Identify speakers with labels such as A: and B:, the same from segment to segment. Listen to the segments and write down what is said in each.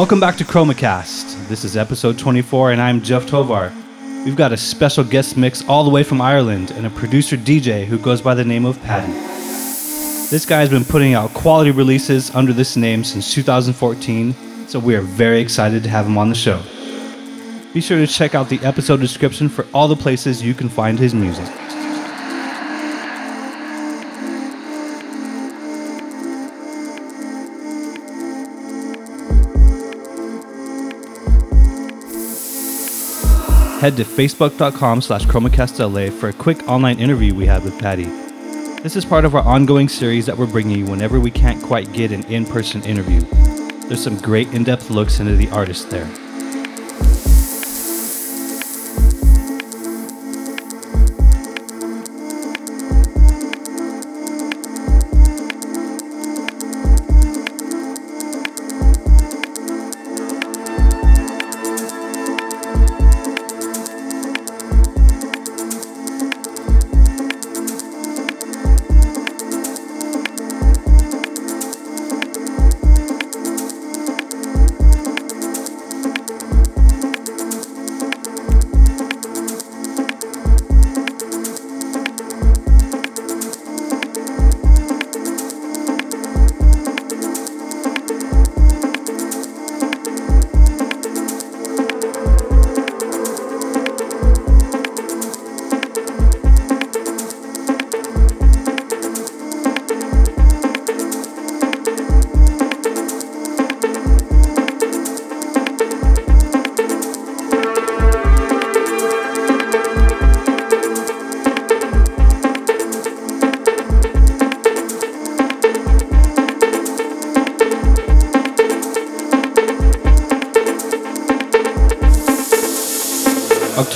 A: Welcome back to ChromaCast. This is episode 24, and I'm Jeff Tovar. We've got a special guest mix all the way from Ireland and a producer DJ who goes by the name of Paddy. This guy has been putting out quality releases under this name since 2014, so we are very excited to have him on the show. Be sure to check out the episode description for all the places you can find his music. Head to facebook.com slash chromacastla for a quick online interview we had with Paddy. This is part of our ongoing series that we're bringing you whenever we can't quite get an in-person interview. There's some great in-depth looks into the artist there.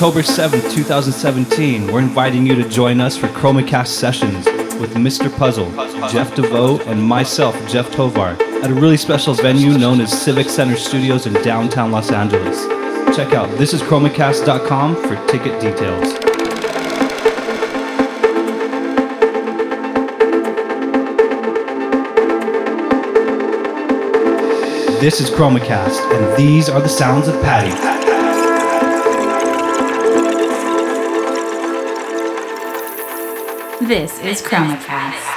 A: October 7th, 2017, we're inviting you to join us for ChromaCast sessions with Mr. Puzzle, Jeff DeVoe, and myself, Jeff Tovar, at a really special venue known as Civic Center Studios in downtown Los Angeles. Check out thisischromacast.com for ticket details. This is ChromaCast, and these are the sounds of Paddy.
B: This is ChromaCast.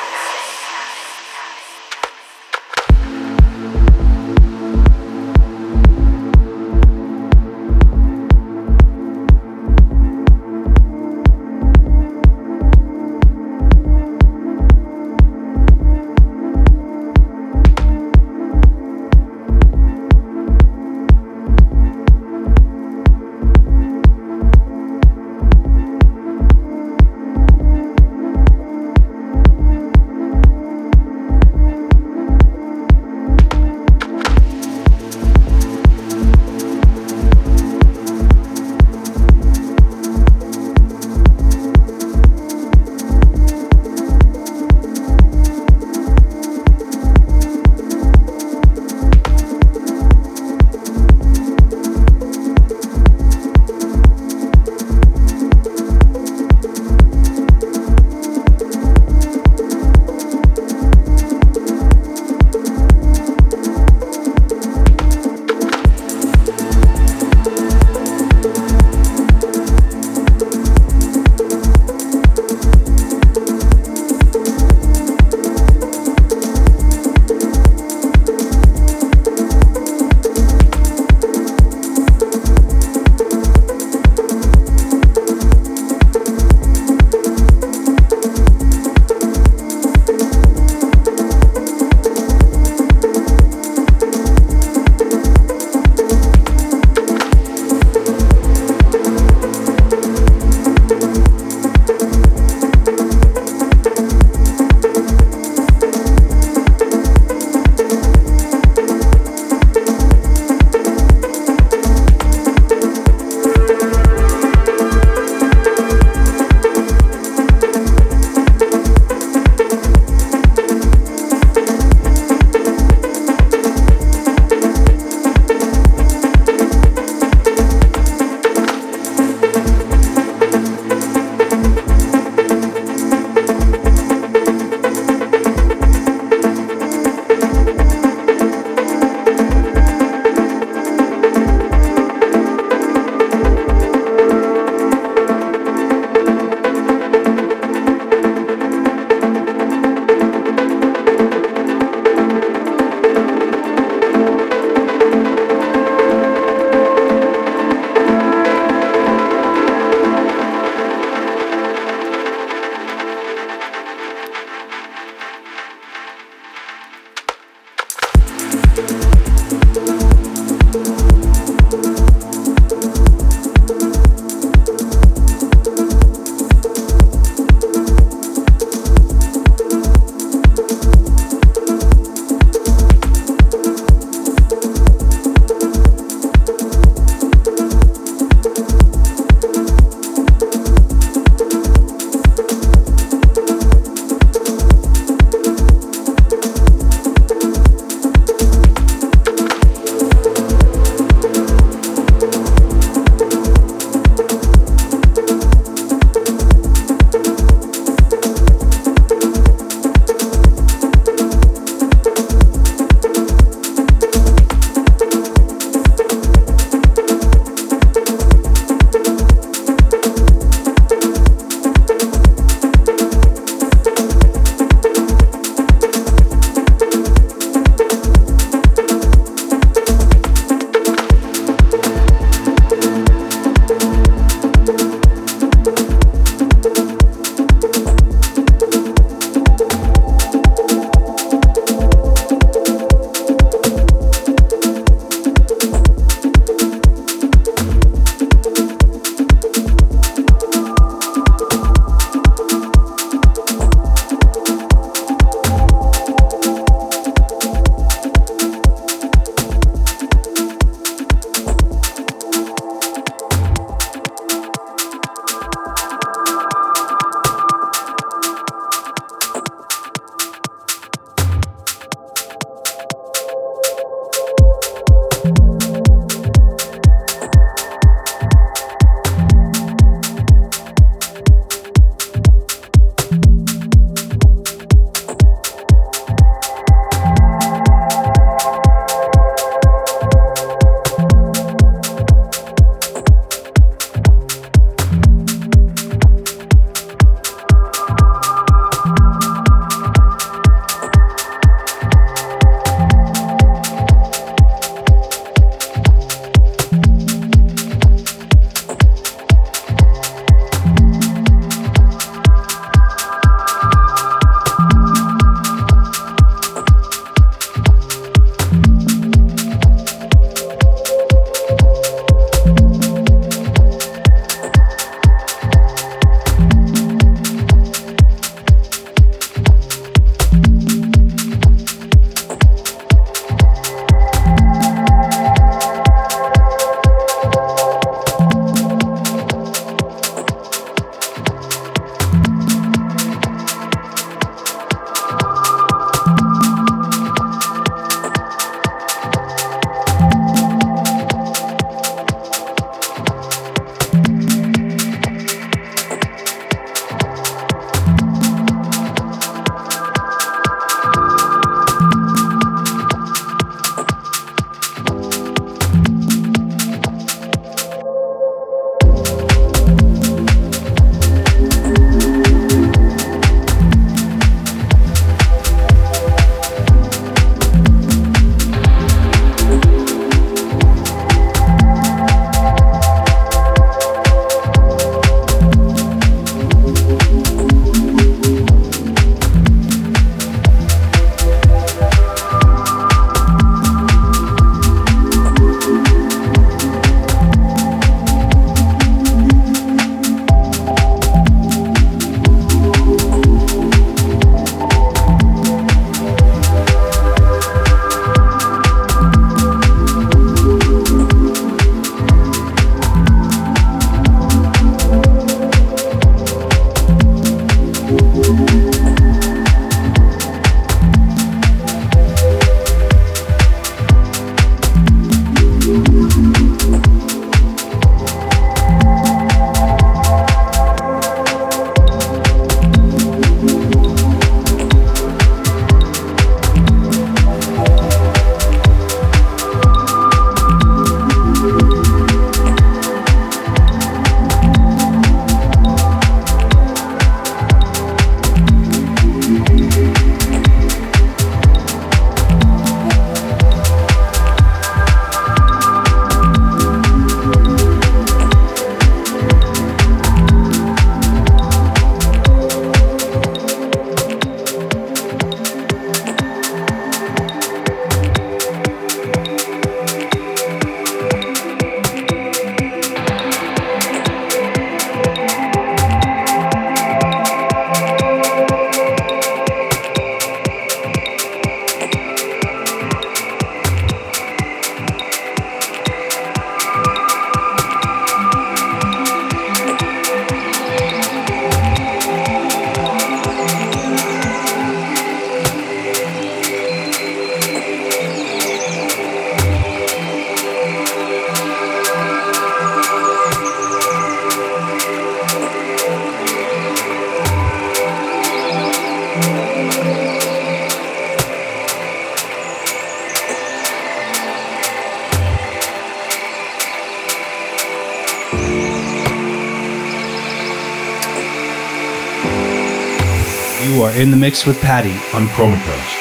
A: Are in the mix with Paddy
C: on Chromacast.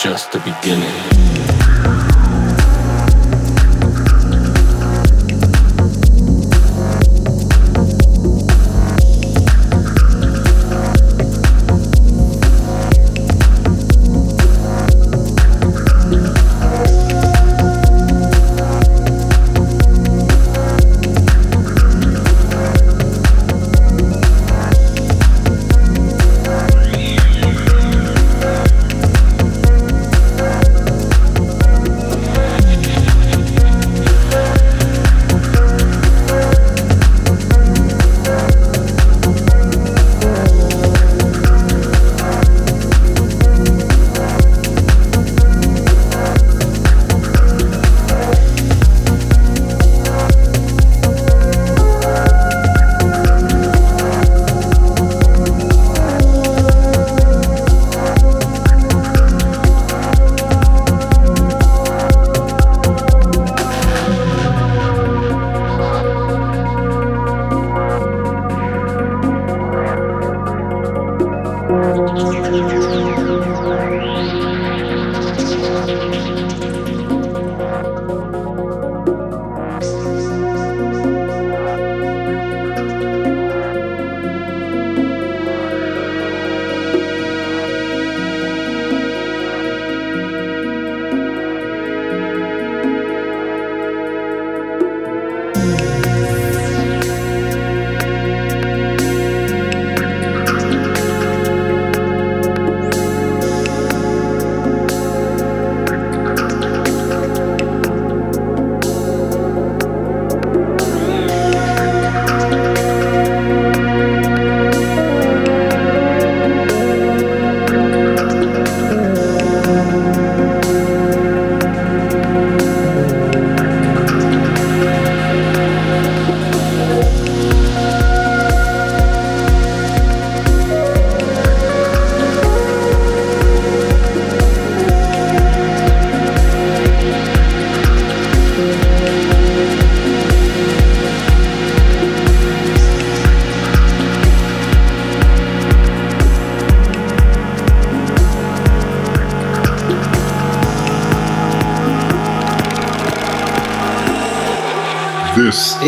D: just the beginning.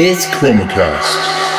E: Is
D: ChromaCast.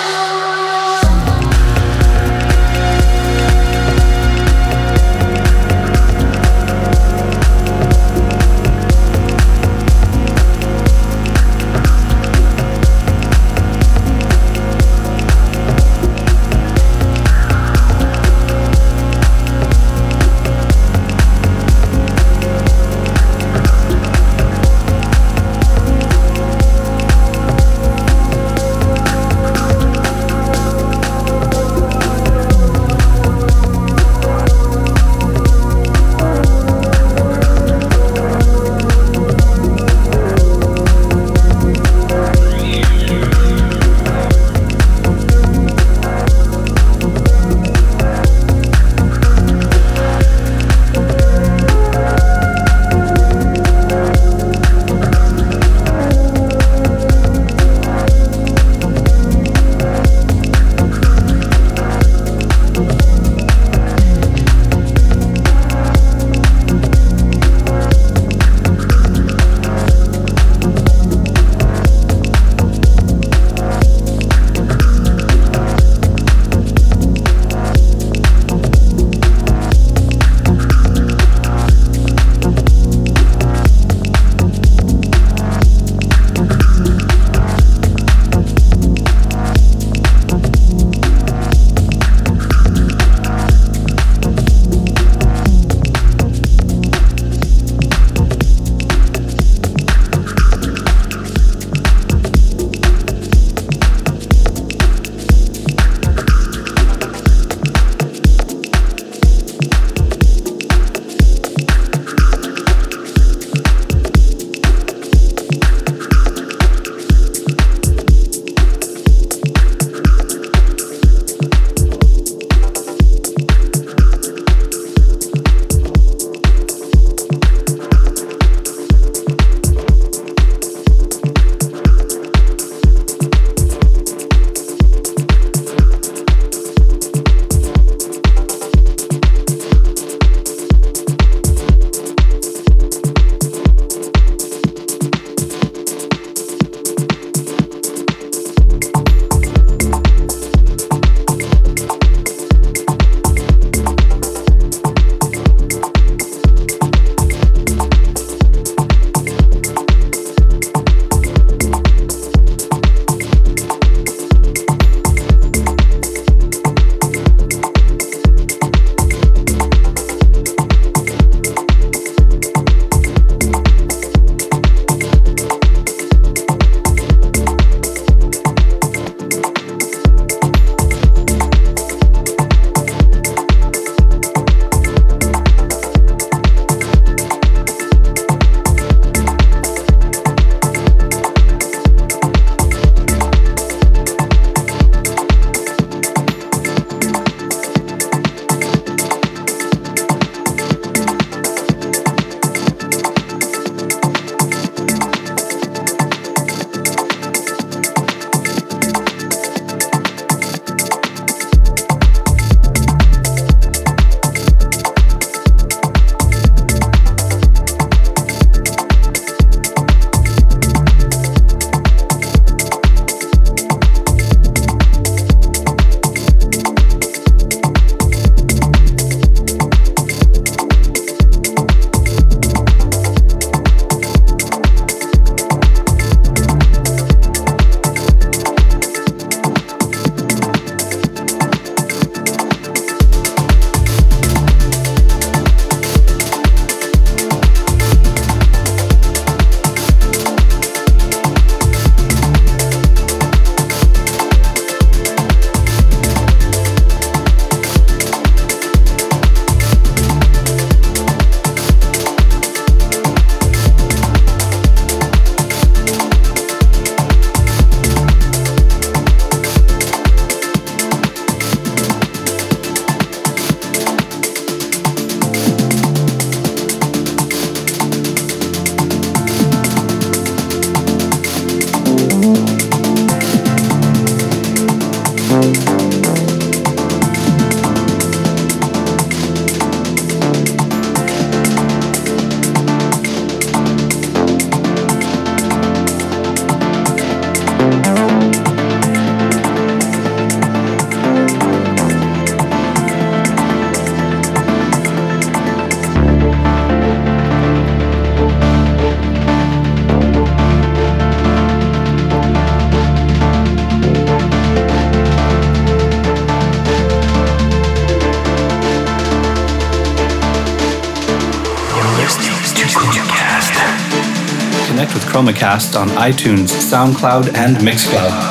A: Connect on iTunes, SoundCloud, and Mixcloud.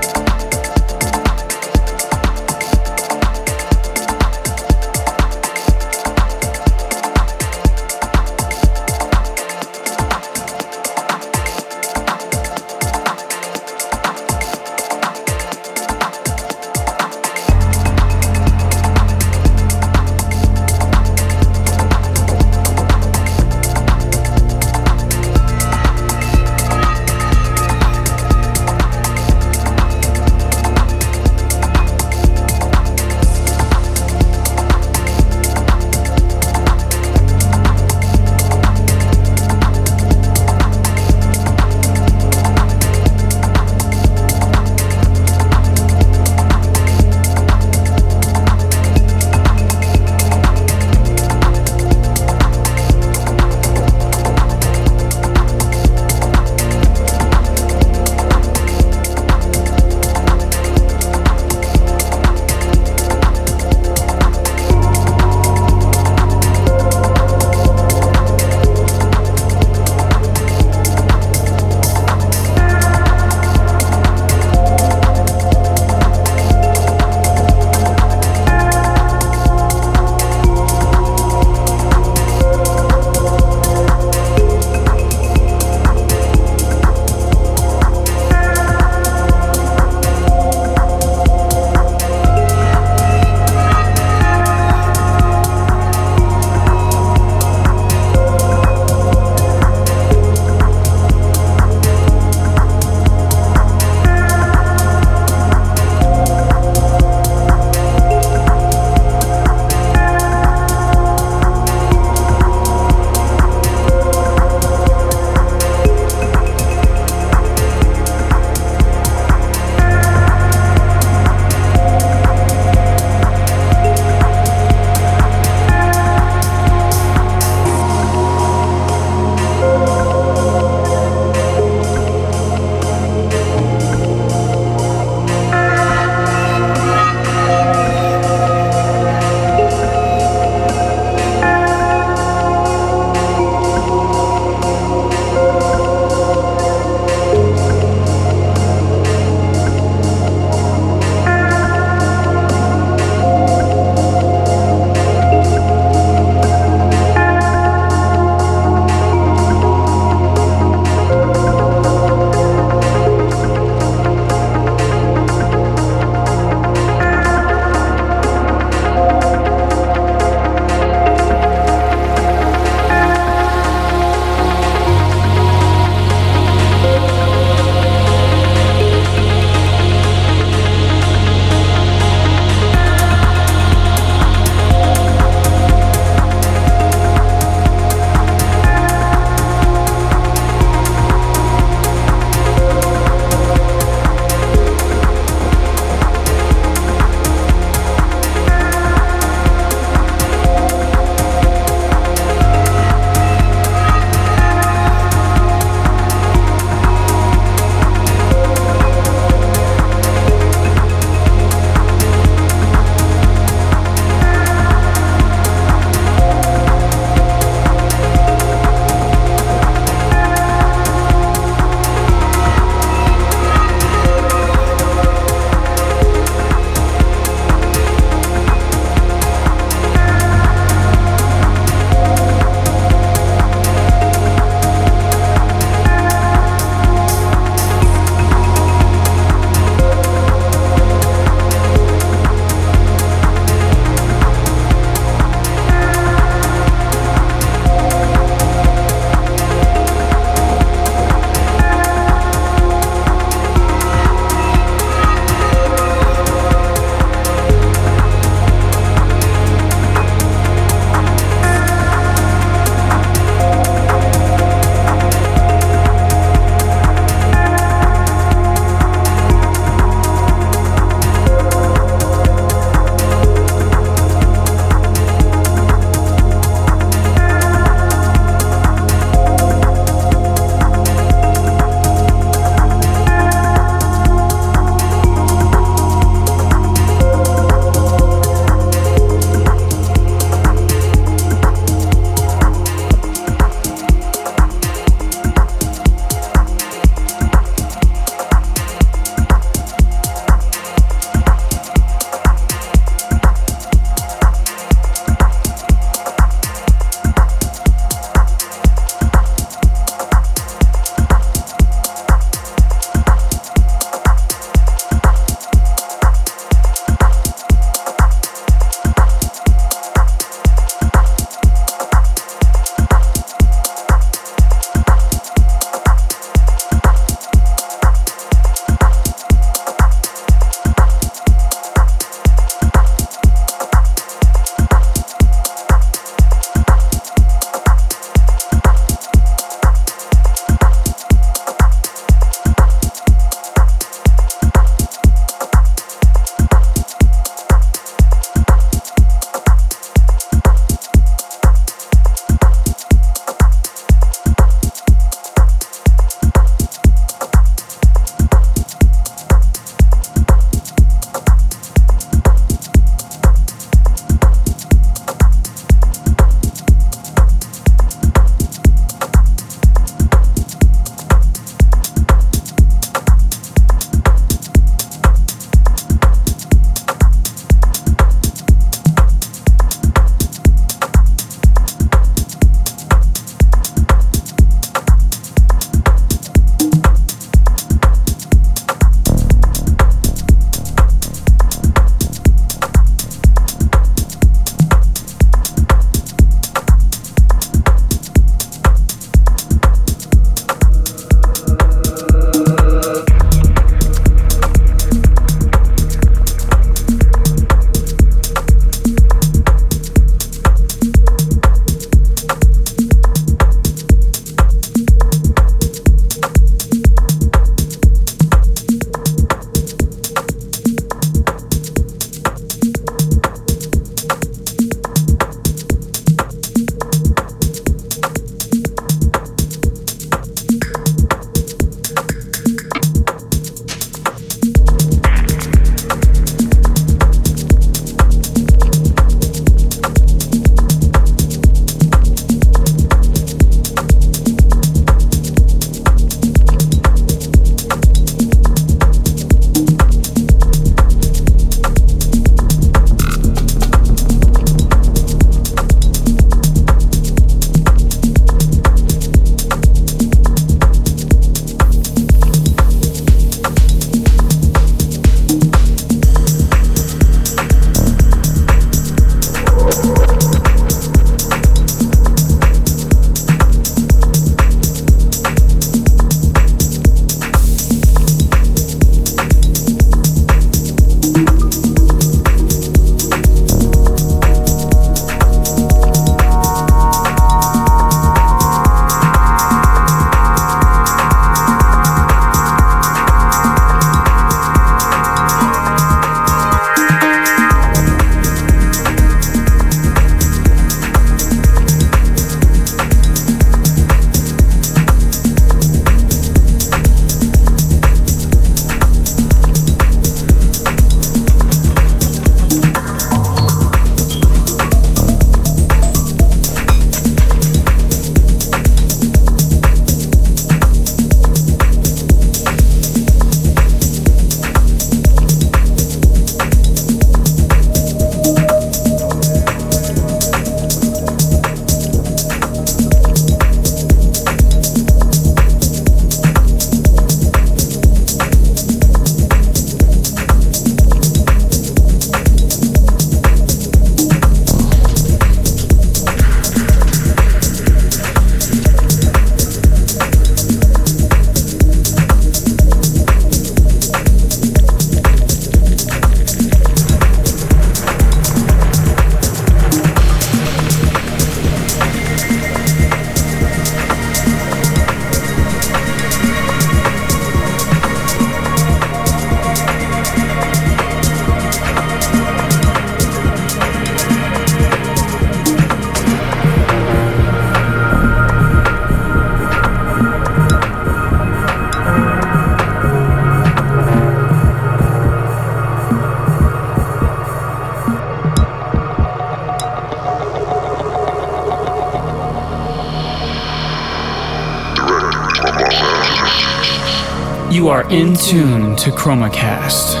F: You are in tune to ChromaCast.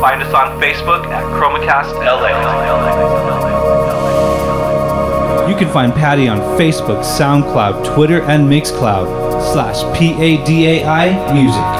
A: Find us on Facebook at ChromaCast LA. You can find Paddy on Facebook, SoundCloud, Twitter, and Mixcloud slash P-A-D-A-I Music.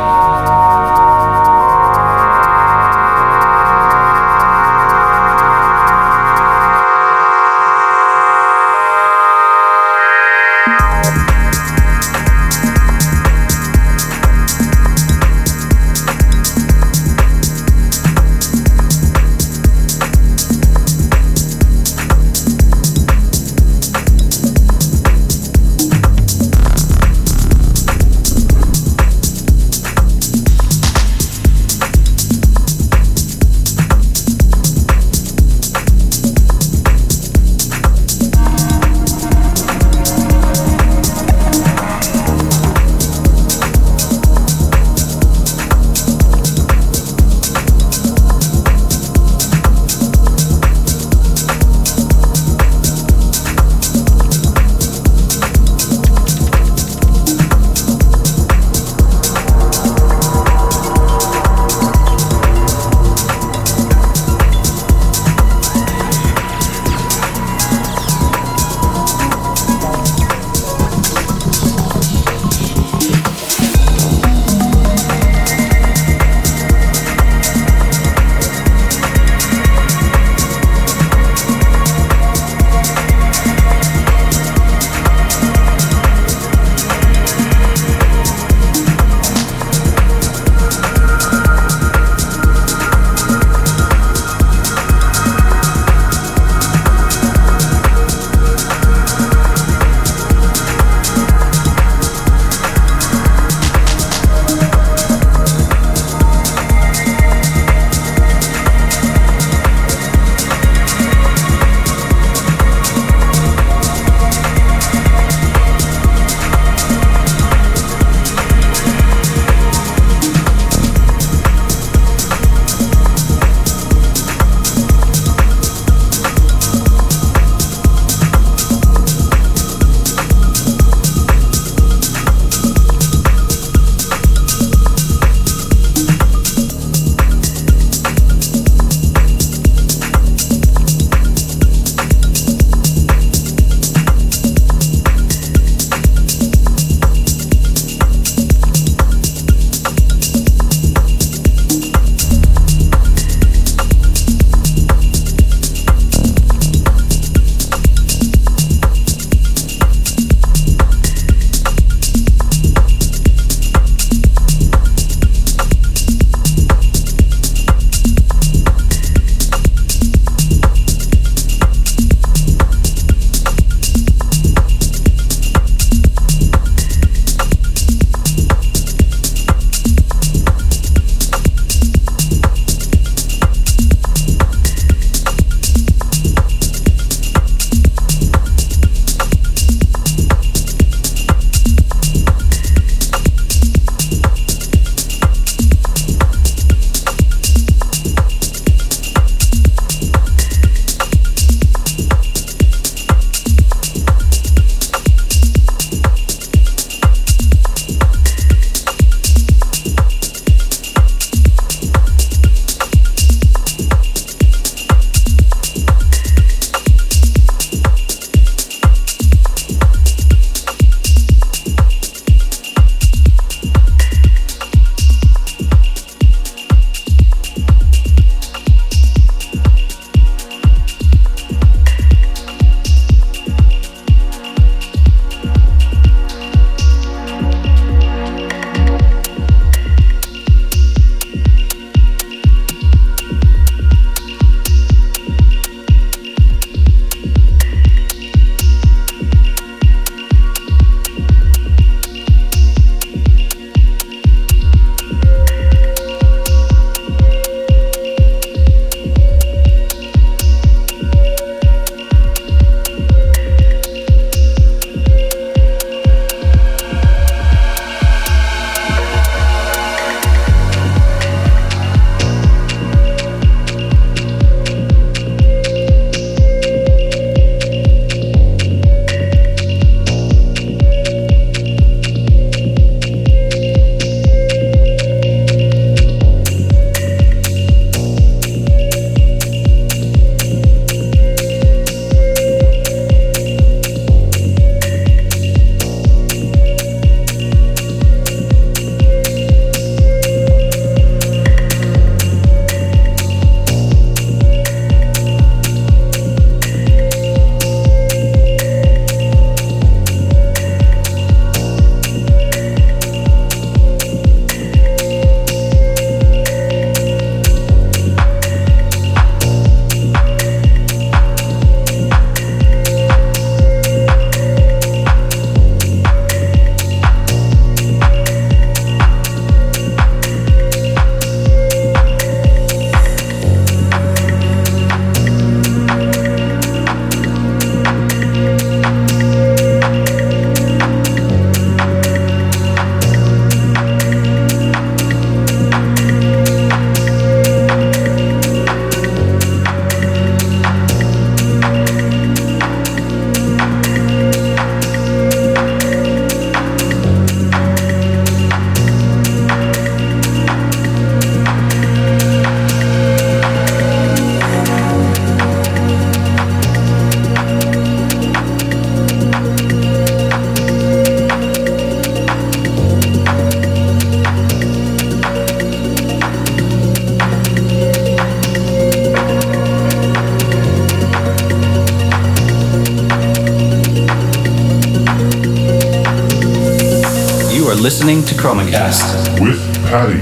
A: ChromaCast.
D: with Paddy.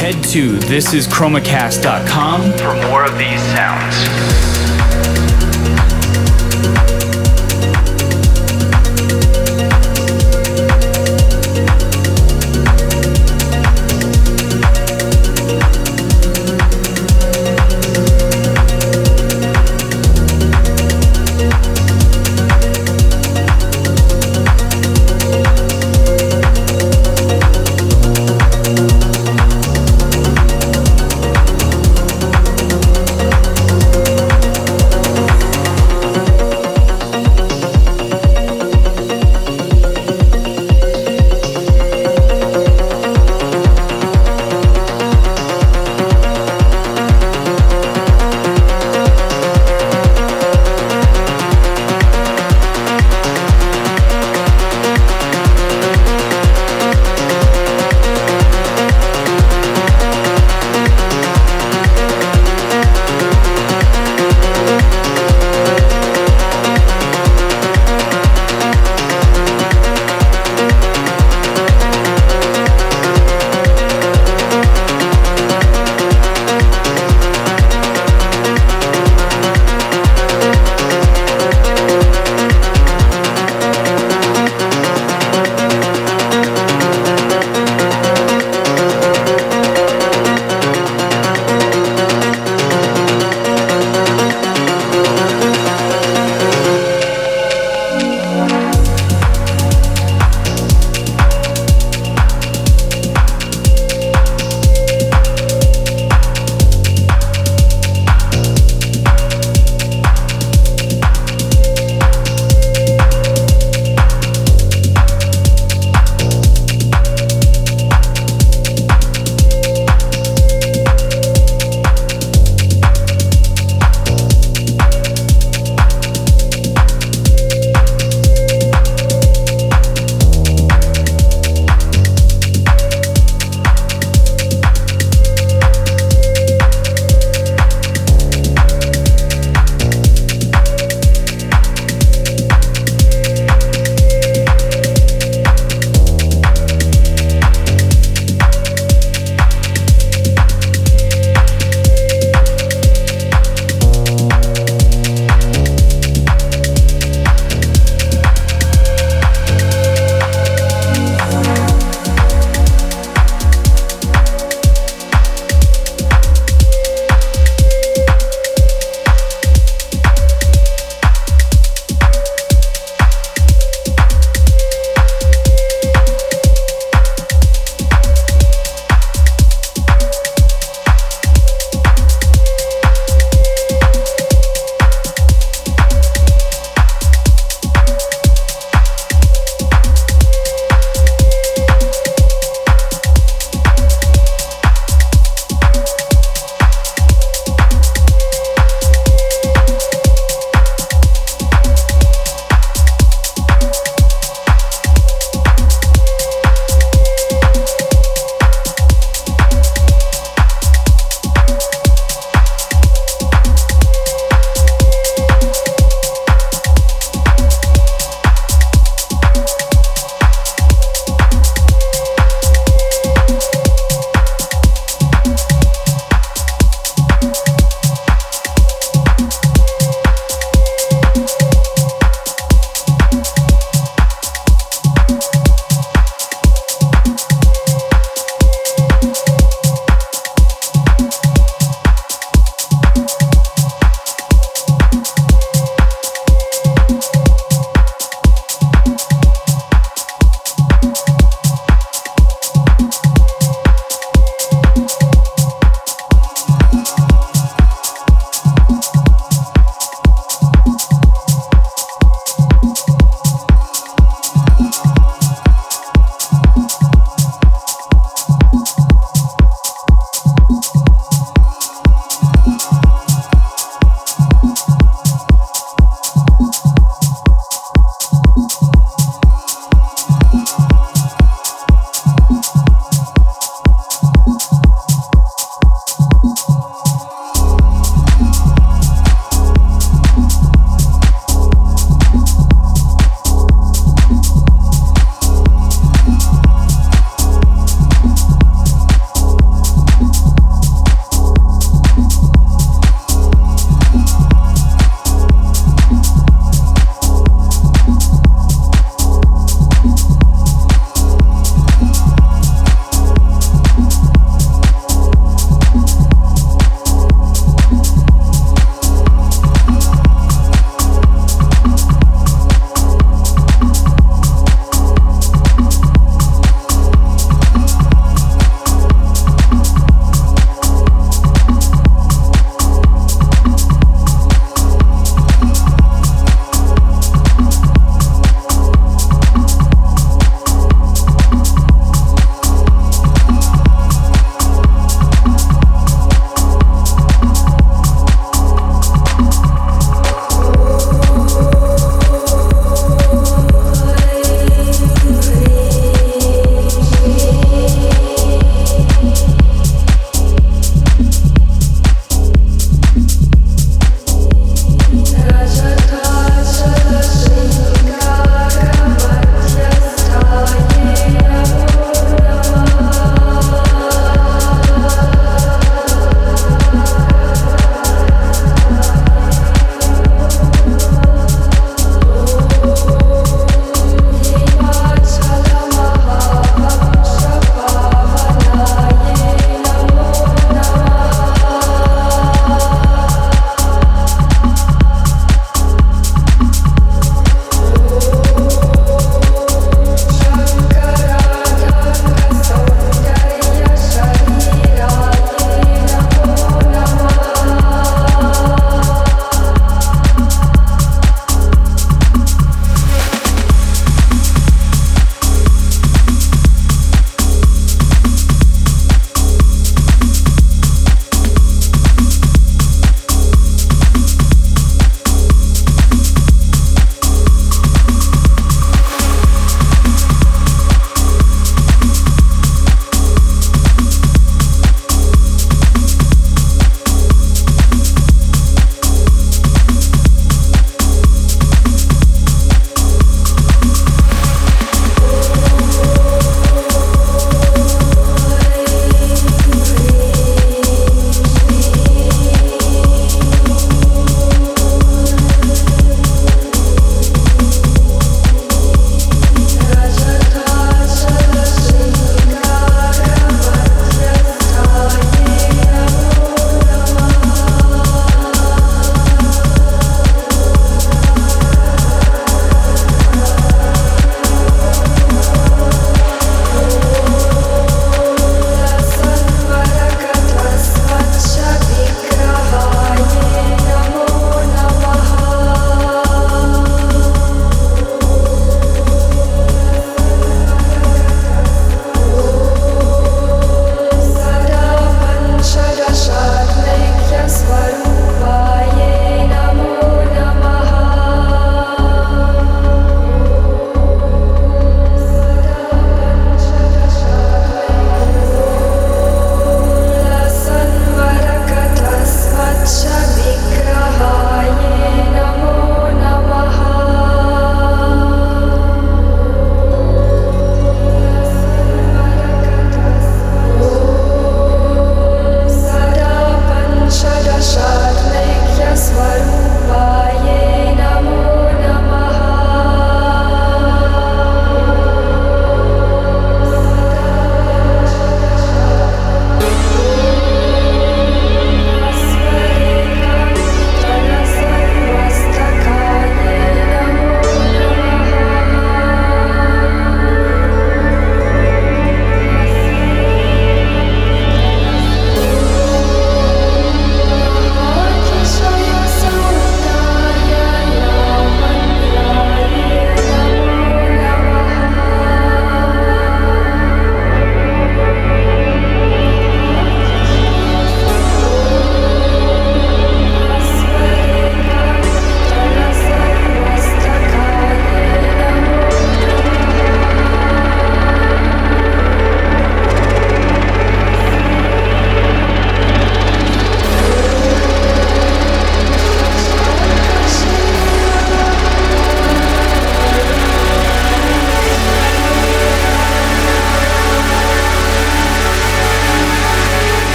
F: Head to thisischromacast.com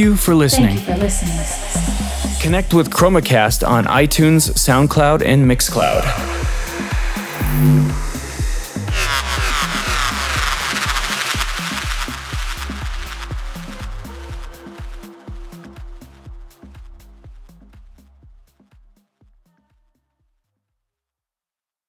F: you for listening.
B: Thank you for listening.
F: Connect with ChromaCast on iTunes, SoundCloud, and Mixcloud.